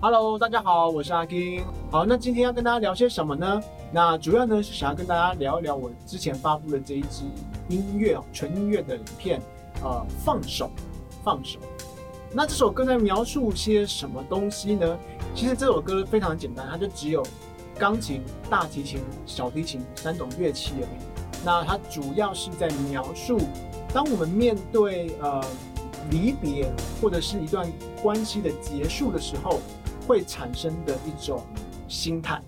Hello，大家好，我是阿金。好，那今天要跟大家聊些什么呢？那主要呢是想要跟大家聊一聊我之前发布的这一支音乐，纯音乐的影片，呃，放手，放手。那这首歌在描述些什么东西呢？其实这首歌非常简单，它就只有钢琴、大提琴、小提琴三种乐器而已。那它主要是在描述，当我们面对呃离别或者是一段关系的结束的时候。会产生的一种心态。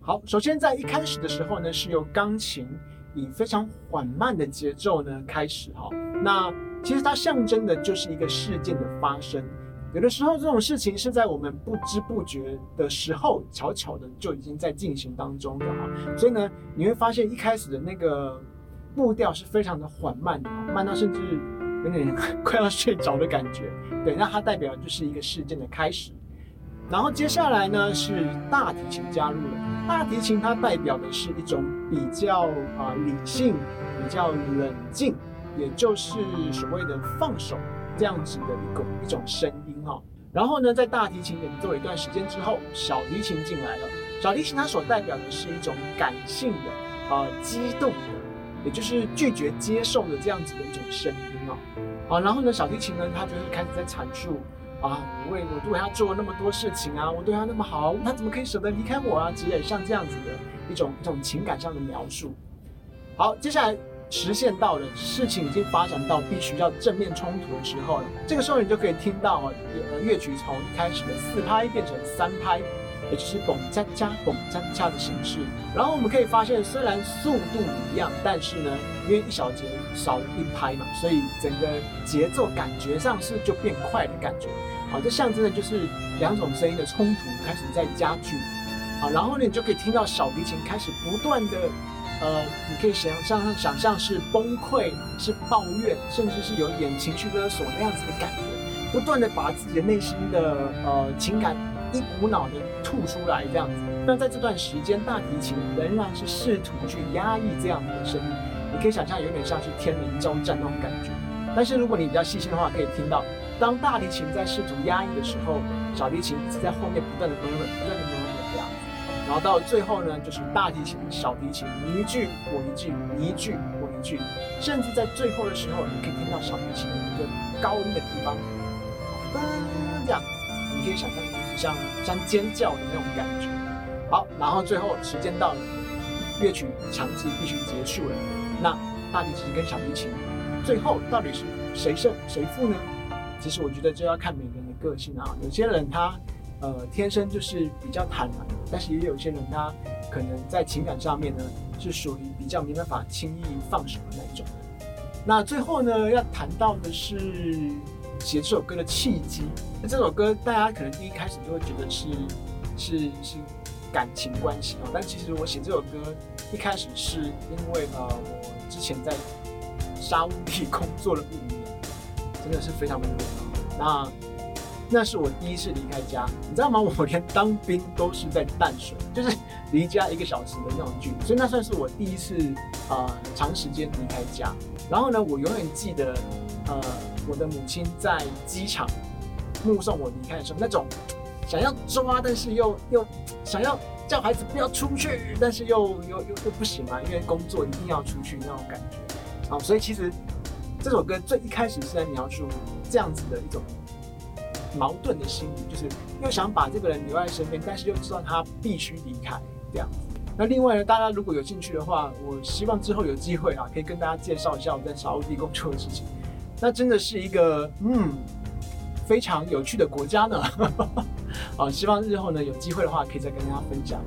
好，首先在一开始的时候呢，是由钢琴以非常缓慢的节奏呢开始哈。那其实它象征的就是一个事件的发生。有的时候这种事情是在我们不知不觉的时候，悄悄的就已经在进行当中的哈。所以呢，你会发现一开始的那个步调是非常的缓慢的，慢到甚至有点 快要睡着的感觉。对，那它代表就是一个事件的开始。然后接下来呢是大提琴加入了，大提琴它代表的是一种比较啊理性、比较冷静，也就是所谓的放手这样子的一个一种声音哈。然后呢，在大提琴演奏一段时间之后，小提琴进来了。小提琴它所代表的是一种感性的啊激动的，也就是拒绝接受的这样子的一种声音啊。好，然后呢，小提琴呢，它就是开始在阐述。啊，我为我对他做了那么多事情啊，我对他那么好，他怎么可以舍得离开我啊？之类像这样子的一种一种情感上的描述。好，接下来实现到了事情已经发展到必须要正面冲突的时候了，这个时候你就可以听到呃乐曲从一开始的四拍变成三拍，也就是嘣加加嘣加加的形式。然后我们可以发现，虽然速度一样，但是呢，因为一小节少了一拍嘛，所以整个节奏感觉上是就变快的感觉。好，这象征的就是两种声音的冲突开始在加剧。好，然后呢，你就可以听到小提琴开始不断的，呃，你可以想象想象是崩溃，是抱怨，甚至是有点情绪勒索那样子的感觉，不断的把自己的内心的呃情感一股脑的吐出来这样子。那在这段时间，大提琴仍然是试图去压抑这样的声音，你可以想象有点像是天人交战那种感觉。但是如果你比较细心的话，可以听到。当大提琴在试图压抑的时候，小提琴一直在后面不断的哼哼，不断的哼哼这样子。然后到最后呢，就是大提琴、小提琴你一句我一句，你一句我一句，甚至在最后的时候，你可以听到小提琴的一个高音的地方，嗯，这样，你可以想象像像尖叫的那种感觉。好，然后最后时间到了，乐曲强制必须结束了。那大提琴跟小提琴最后到底是谁胜谁负呢？其实我觉得这要看每个人的个性啊，有些人他呃天生就是比较坦然，但是也有些人他可能在情感上面呢是属于比较没办法轻易放手的那一种。那最后呢要谈到的是写这首歌的契机。那这首歌大家可能第一开始就会觉得是是是感情关系啊，但其实我写这首歌一开始是因为呃我之前在沙屋地工作了五年。真的是非常的难。那那是我第一次离开家，你知道吗？我连当兵都是在淡水，就是离家一个小时的那种距离，所以那算是我第一次呃长时间离开家。然后呢，我永远记得呃我的母亲在机场目送我离开的时候，那种想要抓，但是又又想要叫孩子不要出去，但是又又又又不行嘛，因为工作一定要出去那种感觉。好，所以其实。这首歌最一开始是在描述这样子的一种矛盾的心理，就是又想把这个人留在身边，但是又知道他必须离开这样子。那另外呢，大家如果有兴趣的话，我希望之后有机会啊，可以跟大家介绍一下我在沙地工作的事情。那真的是一个嗯非常有趣的国家呢。啊，希望日后呢有机会的话，可以再跟大家分享。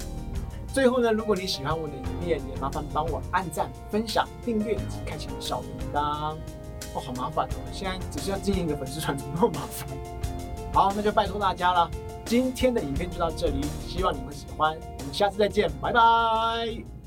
最后呢，如果你喜欢我的影片，也麻烦帮我按赞、分享、订阅以及开启小铃铛。哦，好麻烦哦！现在只是要经营一个粉丝团，怎么那么麻烦？好，那就拜托大家了。今天的影片就到这里，希望你们喜欢。我们下次再见，拜拜。